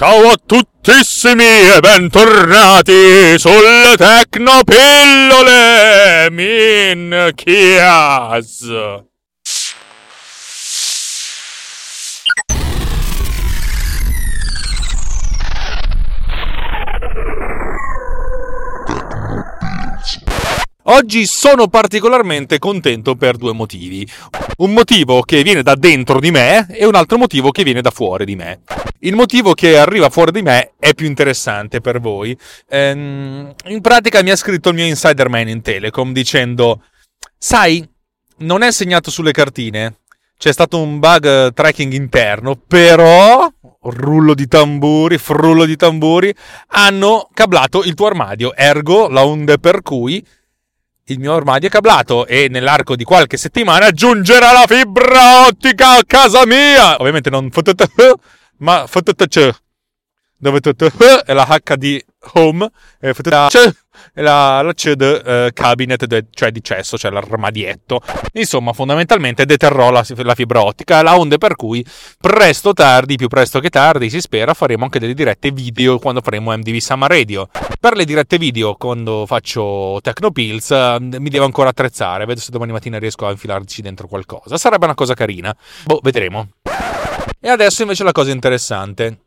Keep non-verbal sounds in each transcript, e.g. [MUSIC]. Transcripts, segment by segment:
Ciao a tuttissimi e bentornati sulle Tecnopillole Minchias. Oggi sono particolarmente contento per due motivi. Un motivo che viene da dentro di me e un altro motivo che viene da fuori di me. Il motivo che arriva fuori di me è più interessante per voi. Ehm, in pratica mi ha scritto il mio insider man in Telecom dicendo: Sai, non è segnato sulle cartine. C'è stato un bug tracking interno, però rullo di tamburi, frullo di tamburi, hanno cablato il tuo armadio, ergo la onde per cui il mio armadio è cablato e nell'arco di qualche settimana giungerà la fibra ottica a casa mia. Ovviamente non FTTH, [LAUGHS] ma FTTC. Dove FTTH [LAUGHS] è la HD home e FTTC è la, la CED eh, cabinet, de, cioè di cesso, cioè l'armadietto. Insomma, fondamentalmente deterrò la, la fibra ottica, la onde per cui presto tardi, più presto che tardi, si spera, faremo anche delle dirette video quando faremo MDV Summer Radio. Per le dirette video, quando faccio Tecnopills, eh, mi devo ancora attrezzare, vedo se domani mattina riesco a infilarci dentro qualcosa. Sarebbe una cosa carina. Boh, vedremo. E adesso invece la cosa interessante.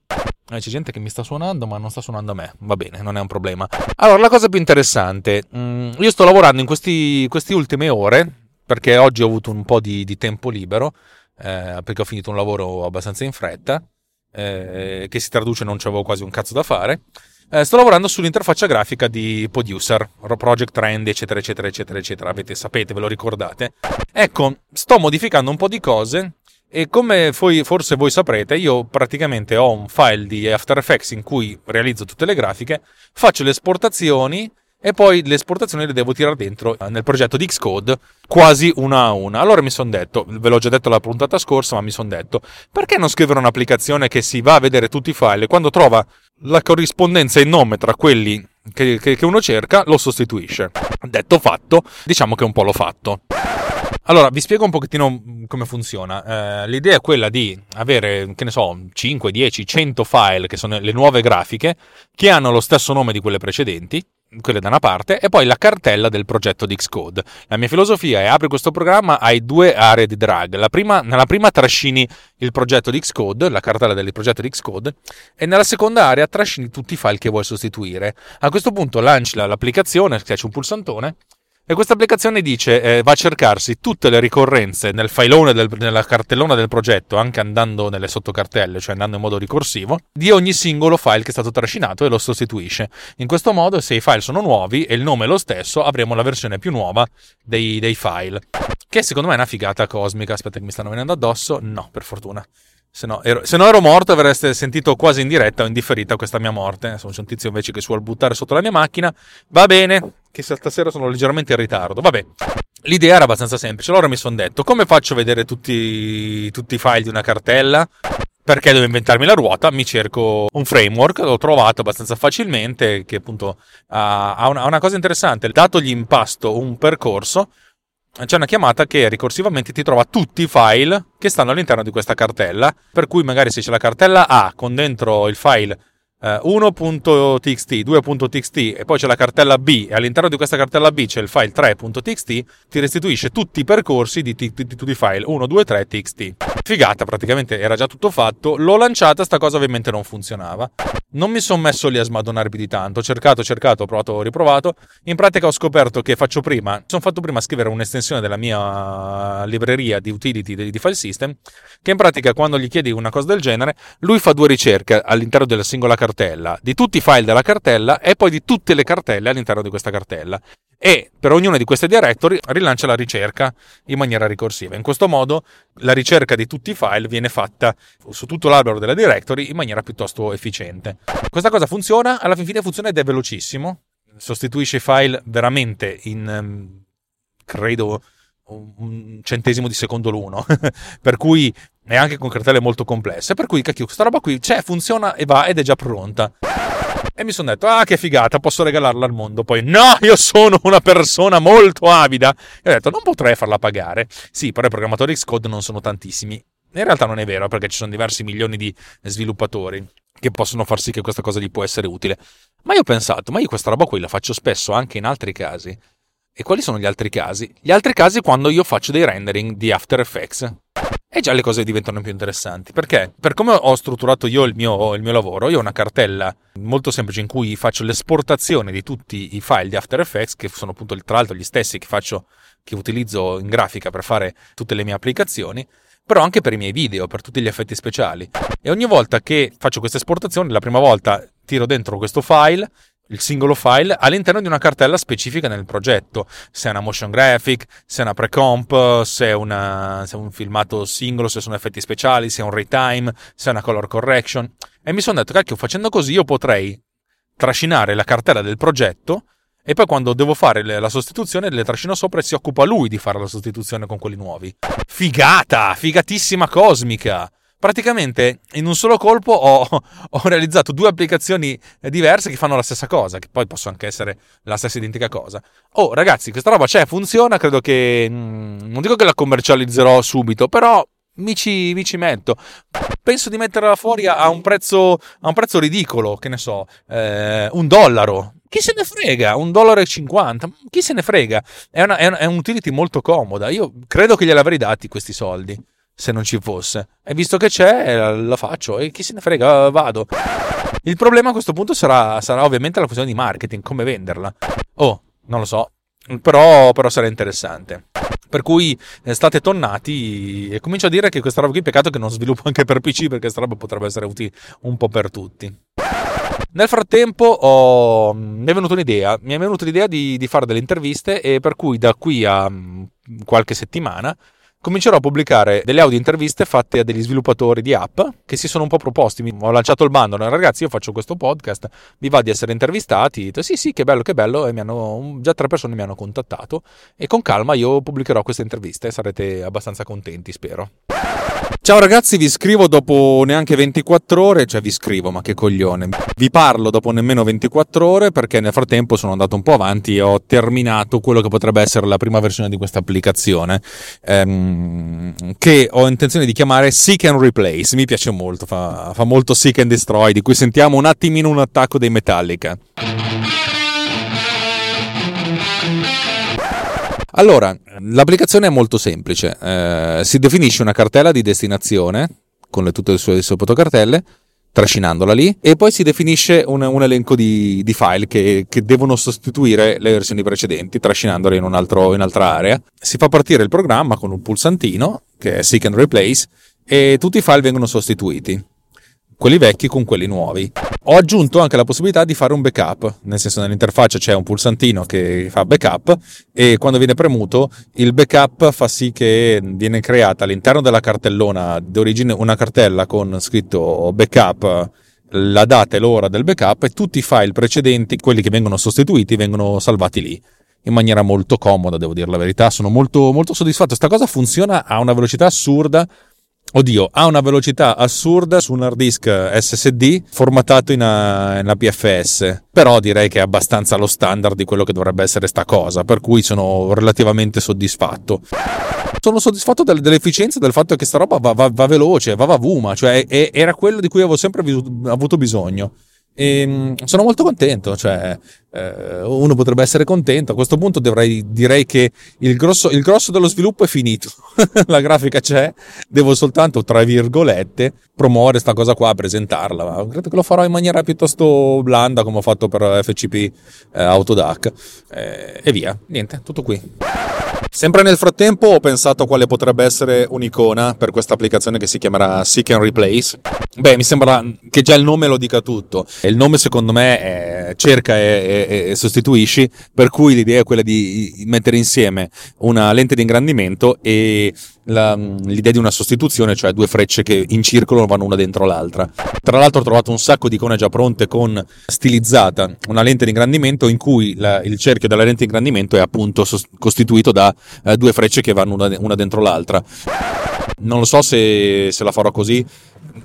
Eh, c'è gente che mi sta suonando, ma non sta suonando a me. Va bene, non è un problema. Allora, la cosa più interessante. Mm, io sto lavorando in queste ultime ore, perché oggi ho avuto un po' di, di tempo libero, eh, perché ho finito un lavoro abbastanza in fretta, eh, che si traduce non c'avevo quasi un cazzo da fare. Eh, sto lavorando sull'interfaccia grafica di Producer, Project Trend, eccetera, eccetera, eccetera, eccetera. Avete, sapete, ve lo ricordate. Ecco, sto modificando un po' di cose e come forse voi saprete, io praticamente ho un file di After Effects in cui realizzo tutte le grafiche, faccio le esportazioni e poi le esportazioni le devo tirare dentro nel progetto di Xcode quasi una a una. Allora mi sono detto, ve l'ho già detto la puntata scorsa, ma mi sono detto, perché non scrivere un'applicazione che si va a vedere tutti i file e quando trova la corrispondenza in nome tra quelli che, che, che uno cerca, lo sostituisce. Detto fatto, diciamo che un po' l'ho fatto. Allora, vi spiego un pochettino come funziona. Eh, l'idea è quella di avere, che ne so, 5, 10, 100 file, che sono le nuove grafiche, che hanno lo stesso nome di quelle precedenti, quelle da una parte, e poi la cartella del progetto di Xcode. La mia filosofia è apri questo programma, hai due aree di drag. La prima, nella prima trascini il progetto di Xcode, la cartella del progetto di Xcode, e nella seconda area trascini tutti i file che vuoi sostituire. A questo punto lanci l'applicazione, schiacci un pulsantone, e questa applicazione dice, eh, va a cercarsi tutte le ricorrenze nel filone, del, nella cartellona del progetto, anche andando nelle sottocartelle, cioè andando in modo ricorsivo, di ogni singolo file che è stato trascinato e lo sostituisce. In questo modo, se i file sono nuovi e il nome è lo stesso, avremo la versione più nuova dei, dei file. Che secondo me è una figata cosmica. Aspetta che mi stanno venendo addosso. No, per fortuna. Se no, ero, se no, ero, morto avreste sentito quasi in diretta o in differita questa mia morte. Sono un tizio invece che si vuole buttare sotto la mia macchina. Va bene, che stasera sono leggermente in ritardo. Vabbè, l'idea era abbastanza semplice. Allora mi sono detto, come faccio a vedere tutti, tutti i file di una cartella? Perché devo inventarmi la ruota? Mi cerco un framework, l'ho trovato abbastanza facilmente, che appunto ha una, una cosa interessante. Dato gli impasto un percorso, c'è una chiamata che ricorsivamente ti trova tutti i file che stanno all'interno di questa cartella, per cui magari se c'è la cartella A con dentro il file 1.txt, eh, 2.txt e poi c'è la cartella B e all'interno di questa cartella B c'è il file 3.txt, ti restituisce tutti i percorsi di, di, di tutti i file 1, 2, 3, txt. Figata, praticamente era già tutto fatto, l'ho lanciata, sta cosa ovviamente non funzionava. Non mi sono messo lì a smadonnare più di tanto, ho cercato, cercato, ho provato, ho riprovato. In pratica ho scoperto che faccio prima, sono fatto prima scrivere un'estensione della mia libreria di utility di file system, che in pratica quando gli chiedi una cosa del genere, lui fa due ricerche all'interno della singola cartella, di tutti i file della cartella e poi di tutte le cartelle all'interno di questa cartella e per ognuna di queste directory rilancia la ricerca in maniera ricorsiva. In questo modo la ricerca di tutti i file viene fatta su tutto l'albero della directory in maniera piuttosto efficiente. Questa cosa funziona, alla fin fine funziona ed è velocissimo, sostituisce i file veramente in, ehm, credo, un centesimo di secondo l'uno, [LAUGHS] per cui è anche con cartelle molto complesse, per cui cacchio, questa roba qui c'è, funziona e va ed è già pronta. E mi sono detto, ah che figata, posso regalarla al mondo. Poi, no, io sono una persona molto avida. E ho detto, non potrei farla pagare. Sì, però i programmatori Xcode non sono tantissimi. In realtà non è vero, perché ci sono diversi milioni di sviluppatori. che possono far sì che questa cosa gli può essere utile. Ma io ho pensato, ma io questa roba qui la faccio spesso anche in altri casi. E quali sono gli altri casi? Gli altri casi quando io faccio dei rendering di After Effects. E già le cose diventano più interessanti. Perché? Per come ho strutturato io il mio, il mio lavoro, io ho una cartella molto semplice in cui faccio l'esportazione di tutti i file di After Effects, che sono appunto tra l'altro gli stessi che faccio, che utilizzo in grafica per fare tutte le mie applicazioni però anche per i miei video, per tutti gli effetti speciali. E ogni volta che faccio questa esportazione, la prima volta tiro dentro questo file, il singolo file, all'interno di una cartella specifica nel progetto. Se è una motion graphic, se è una pre-comp, se è, una, se è un filmato singolo, se sono effetti speciali, se è un retime, se è una color correction. E mi sono detto, cacchio, facendo così io potrei trascinare la cartella del progetto e poi quando devo fare la sostituzione le trascino sopra e si occupa lui di fare la sostituzione con quelli nuovi. Figata! Figatissima cosmica! Praticamente in un solo colpo ho, [LAUGHS] ho, realizzato due applicazioni diverse che fanno la stessa cosa, che poi possono anche essere la stessa identica cosa. Oh ragazzi, questa roba c'è, funziona, credo che... Mm, non dico che la commercializzerò subito, però mi ci, mi ci, metto. Penso di metterla fuori a un prezzo, a un prezzo ridicolo, che ne so, eh, un dollaro. Chi se ne frega? Un dollaro e cinquanta? Chi se ne frega? È, una, è, una, è un'utility molto comoda. Io credo che glieli avrei dati questi soldi se non ci fosse. E visto che c'è, la faccio e chi se ne frega, vado. Il problema a questo punto sarà, sarà ovviamente la questione di marketing, come venderla. Oh, non lo so, però, però sarà interessante. Per cui eh, state tonnati e comincio a dire che questa roba qui peccato che non sviluppo anche per PC perché questa roba potrebbe essere utile un po' per tutti. Nel frattempo ho, mi è venuta un'idea, mi è venuta l'idea di, di fare delle interviste e per cui da qui a mm, qualche settimana comincerò a pubblicare delle audio interviste fatte a degli sviluppatori di app che si sono un po' proposti. Ho lanciato il bando, ragazzi, io faccio questo podcast, vi va di essere intervistati? Detto, sì, sì, che bello, che bello, e mi hanno, già tre persone mi hanno contattato e con calma io pubblicherò queste interviste, sarete abbastanza contenti, spero. Ciao ragazzi, vi scrivo dopo neanche 24 ore, cioè vi scrivo, ma che coglione. Vi parlo dopo nemmeno 24 ore perché nel frattempo sono andato un po' avanti e ho terminato quello che potrebbe essere la prima versione di questa applicazione ehm, che ho intenzione di chiamare Seek and Replace. Mi piace molto, fa, fa molto Seek and Destroy, di cui sentiamo un attimino un attacco dei Metallica. Allora, l'applicazione è molto semplice. Eh, si definisce una cartella di destinazione con le, tutte le sue sottocartelle, trascinandola lì, e poi si definisce un, un elenco di, di file che, che, devono sostituire le versioni precedenti, trascinandole in, un altro, in un'altra area. Si fa partire il programma con un pulsantino, che è Seek and Replace, e tutti i file vengono sostituiti quelli vecchi con quelli nuovi. Ho aggiunto anche la possibilità di fare un backup, nel senso nell'interfaccia c'è un pulsantino che fa backup e quando viene premuto il backup fa sì che viene creata all'interno della cartellona d'origine una cartella con scritto backup la data e l'ora del backup e tutti i file precedenti, quelli che vengono sostituiti, vengono salvati lì in maniera molto comoda, devo dire la verità. Sono molto, molto soddisfatto. Questa cosa funziona a una velocità assurda Oddio, ha una velocità assurda su un hard disk SSD formattato in, a, in APFS, però direi che è abbastanza lo standard di quello che dovrebbe essere sta cosa, per cui sono relativamente soddisfatto. Sono soddisfatto del, dell'efficienza del fatto che sta roba va, va, va veloce, va va vuma, cioè è, era quello di cui avevo sempre avuto bisogno. E ehm, sono molto contento, cioè eh, uno potrebbe essere contento. A questo punto dovrei, direi che il grosso, il grosso dello sviluppo è finito. [LAUGHS] La grafica c'è, devo soltanto, tra virgolette, promuovere questa cosa qua, presentarla. Ma credo che lo farò in maniera piuttosto blanda, come ho fatto per FCP eh, Autodac. Eh, e via, niente, tutto qui. Sempre nel frattempo ho pensato a quale potrebbe essere un'icona per questa applicazione che si chiamerà Seek and Replace. Beh, mi sembra che già il nome lo dica tutto. Il nome secondo me è cerca e, e, e sostituisci, per cui l'idea è quella di mettere insieme una lente di ingrandimento e la, l'idea di una sostituzione, cioè due frecce che in circolo vanno una dentro l'altra. Tra l'altro ho trovato un sacco di icone già pronte con stilizzata una lente di ingrandimento in cui la, il cerchio della lente di ingrandimento è appunto sost- costituito da eh, due frecce che vanno una, una, dentro l'altra. Non lo so se, se la farò così.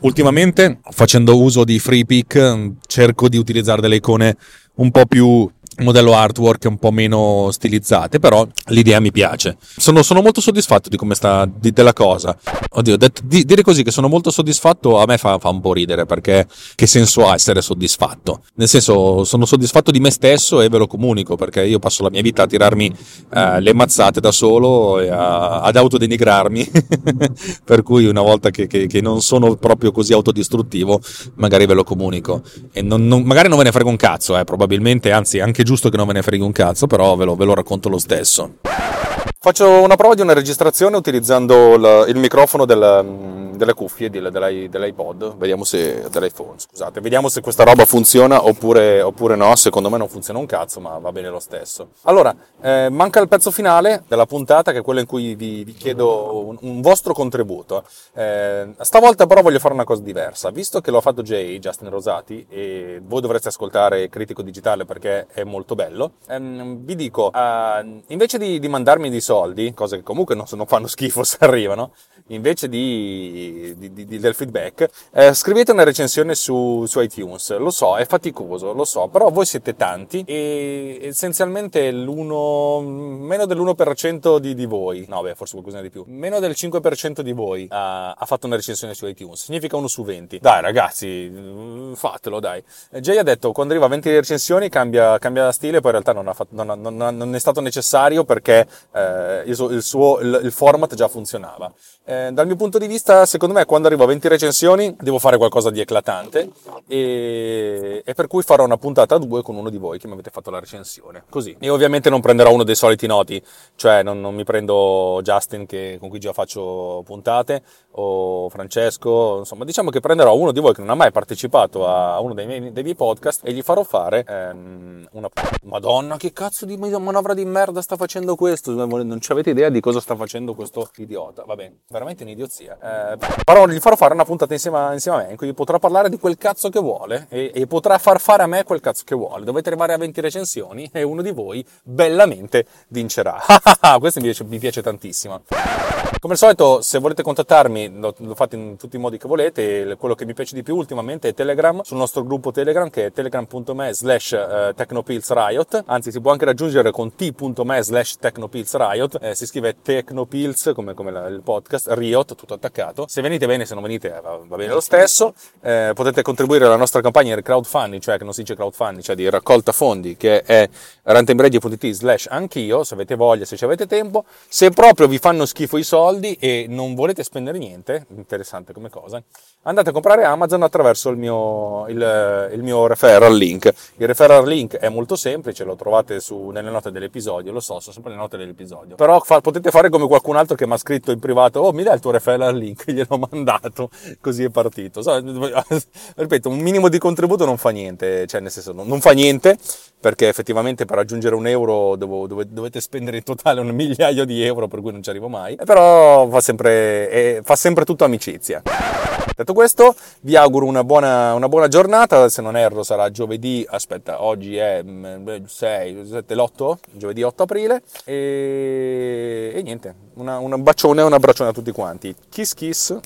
Ultimamente, facendo uso di FreePic, cerco di utilizzare delle icone un po' più modello artwork un po' meno stilizzate, però l'idea mi piace. Sono, sono molto soddisfatto di come sta di, della cosa. Oddio, det, di, dire così che sono molto soddisfatto a me fa, fa, un po' ridere perché che senso ha essere soddisfatto? Nel senso, sono soddisfatto di me stesso e ve lo comunico perché io passo la mia vita a tirarmi eh, le mazzate da solo e a, ad autodenigrarmi. [LAUGHS] per cui una volta che, che, che, non sono proprio così autodistruttivo, magari ve lo comunico. E non, non, magari non ve ne frego un cazzo, eh, probabilmente, anzi, anche giusto che non me ne freghi un cazzo, però ve lo, ve lo racconto lo stesso. Faccio una prova di una registrazione utilizzando il, il microfono del delle cuffie dell'iPod, vediamo se, dell'iPhone, scusate, vediamo se questa roba funziona oppure, oppure, no, secondo me non funziona un cazzo, ma va bene lo stesso. Allora, eh, manca il pezzo finale della puntata, che è quello in cui vi, vi chiedo un, un, vostro contributo. Eh, stavolta però voglio fare una cosa diversa, visto che l'ho fatto Jay, Justin Rosati, e voi dovreste ascoltare Critico Digitale perché è molto bello, ehm, vi dico, eh, invece di, di mandarmi dei soldi, cose che comunque non, non fanno schifo [LAUGHS] se arrivano, invece di, di, di, del feedback, eh, scrivete una recensione su, su, iTunes. Lo so, è faticoso, lo so, però voi siete tanti e essenzialmente meno dell'1% di, di voi, no beh, forse qualcosa di più, meno del 5% di voi ha, ha, fatto una recensione su iTunes. Significa uno su 20. Dai ragazzi, fatelo dai. Jay ha detto quando arriva a 20 recensioni cambia, cambia stile, poi in realtà non, fatto, non, non, non è stato necessario perché eh, il, suo, il, il format già funzionava. Eh, dal mio punto di vista, secondo me, quando arrivo a 20 recensioni, devo fare qualcosa di eclatante e, e, per cui farò una puntata a due con uno di voi che mi avete fatto la recensione. Così. E ovviamente non prenderò uno dei soliti noti, cioè non, non mi prendo Justin che, con cui già faccio puntate o Francesco, insomma, diciamo che prenderò uno di voi che non ha mai partecipato a uno dei miei, dei miei podcast e gli farò fare ehm, una... Madonna, che cazzo di manovra di merda sta facendo questo? Non avete idea di cosa sta facendo questo idiota. Va bene veramente un'idiozia. Eh, però gli farò fare una puntata insieme, insieme, a me in cui potrà parlare di quel cazzo che vuole e, e, potrà far fare a me quel cazzo che vuole. Dovete arrivare a 20 recensioni e uno di voi bellamente vincerà. [LAUGHS] Questo mi piace, mi piace tantissimo. Come al solito, se volete contattarmi, lo, lo, fate in tutti i modi che volete. Quello che mi piace di più ultimamente è Telegram, sul nostro gruppo Telegram che è telegram.me slash eh, technopillsriot. Anzi, si può anche raggiungere con t.me slash technopillsriot. Eh, si scrive technopills come, come la, il podcast, riot, tutto attaccato. Se venite bene, se non venite va, va bene lo stesso. Eh, potete contribuire alla nostra campagna di crowdfunding, cioè che non si dice crowdfunding, cioè di raccolta fondi, che è rantemredio.it slash anch'io, se avete voglia, se ci avete tempo. Se proprio vi fanno schifo i soldi, soldi e non volete spendere niente, interessante come cosa, andate a comprare Amazon attraverso il mio, il, il mio referral link. Il referral link è molto semplice, lo trovate su, nelle note dell'episodio, lo so, sono sempre le note dell'episodio. Però fa, potete fare come qualcun altro che mi ha scritto in privato, oh mi dai il tuo referral link, [LAUGHS] gliel'ho mandato, così è partito. So, [LAUGHS] ripeto, un minimo di contributo non fa niente, cioè nel senso non, non fa niente, perché effettivamente per raggiungere un euro devo, dovete spendere in totale un migliaio di euro, per cui non ci arrivo mai. Però fa sempre, eh, fa sempre tutto amicizia. Detto questo, vi auguro una buona, una buona, giornata. Se non erro, sarà giovedì. Aspetta, oggi è 6, 7, l'8, giovedì 8 aprile. E, e niente, una, un bacione e un abbraccione a tutti quanti. Kiss kiss.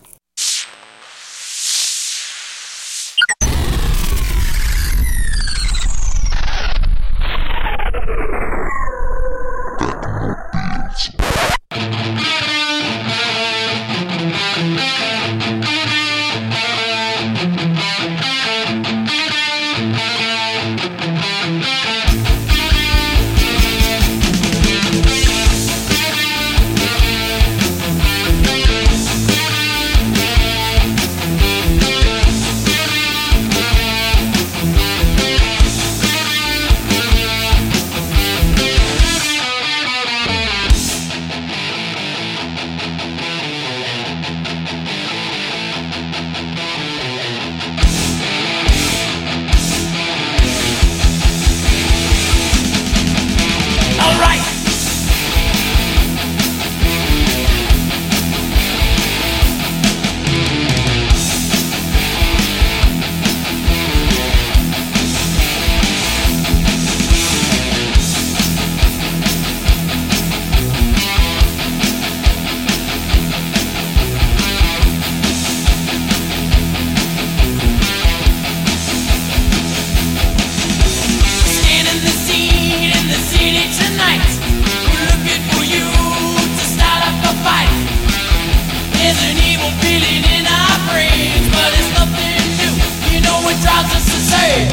it drives us insane.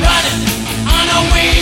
Running on a wheel.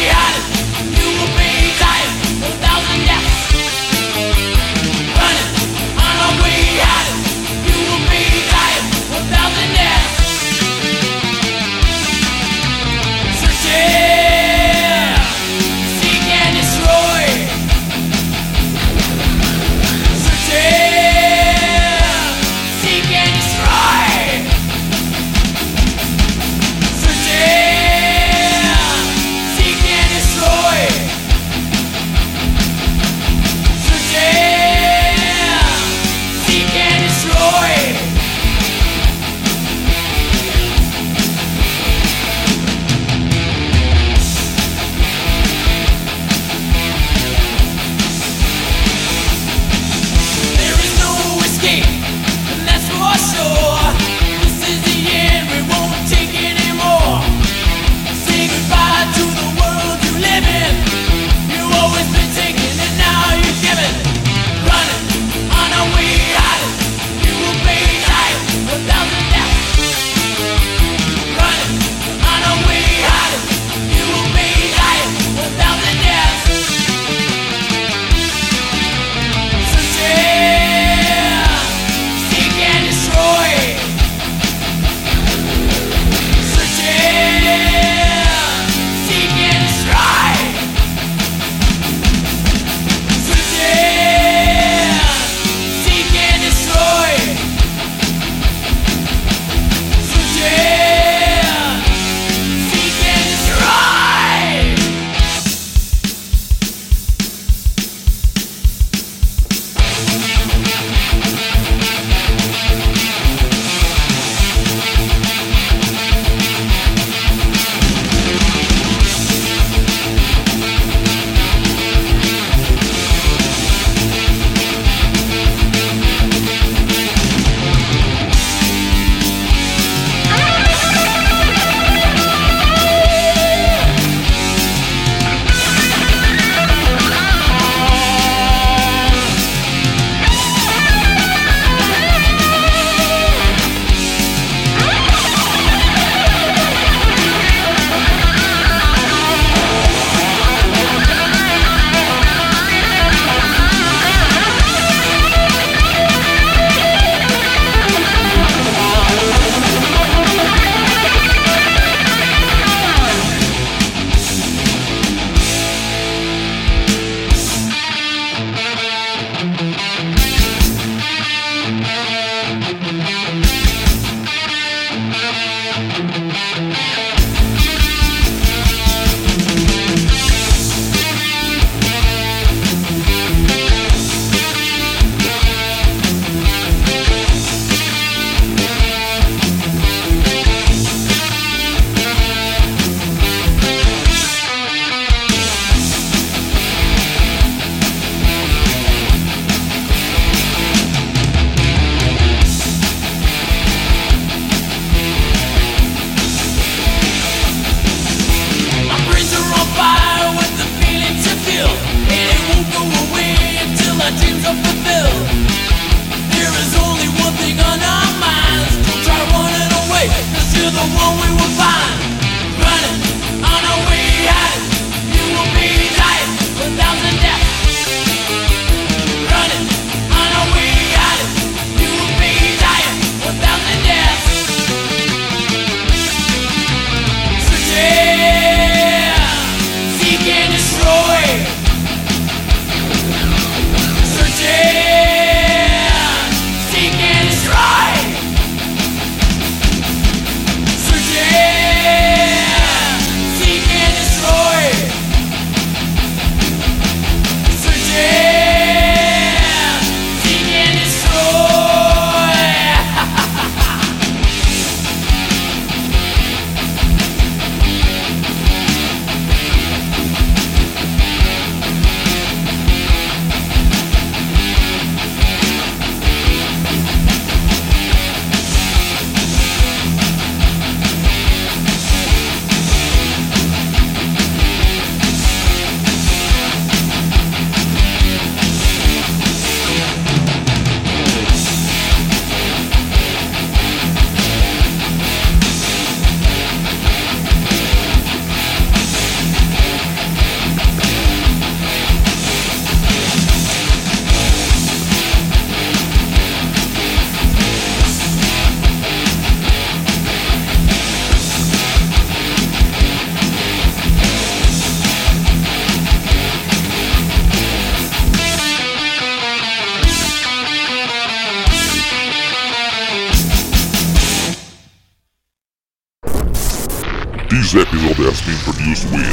Been produced with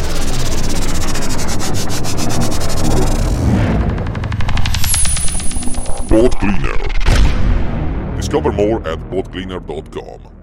Cleaner. Discover more at boatcleaner.com.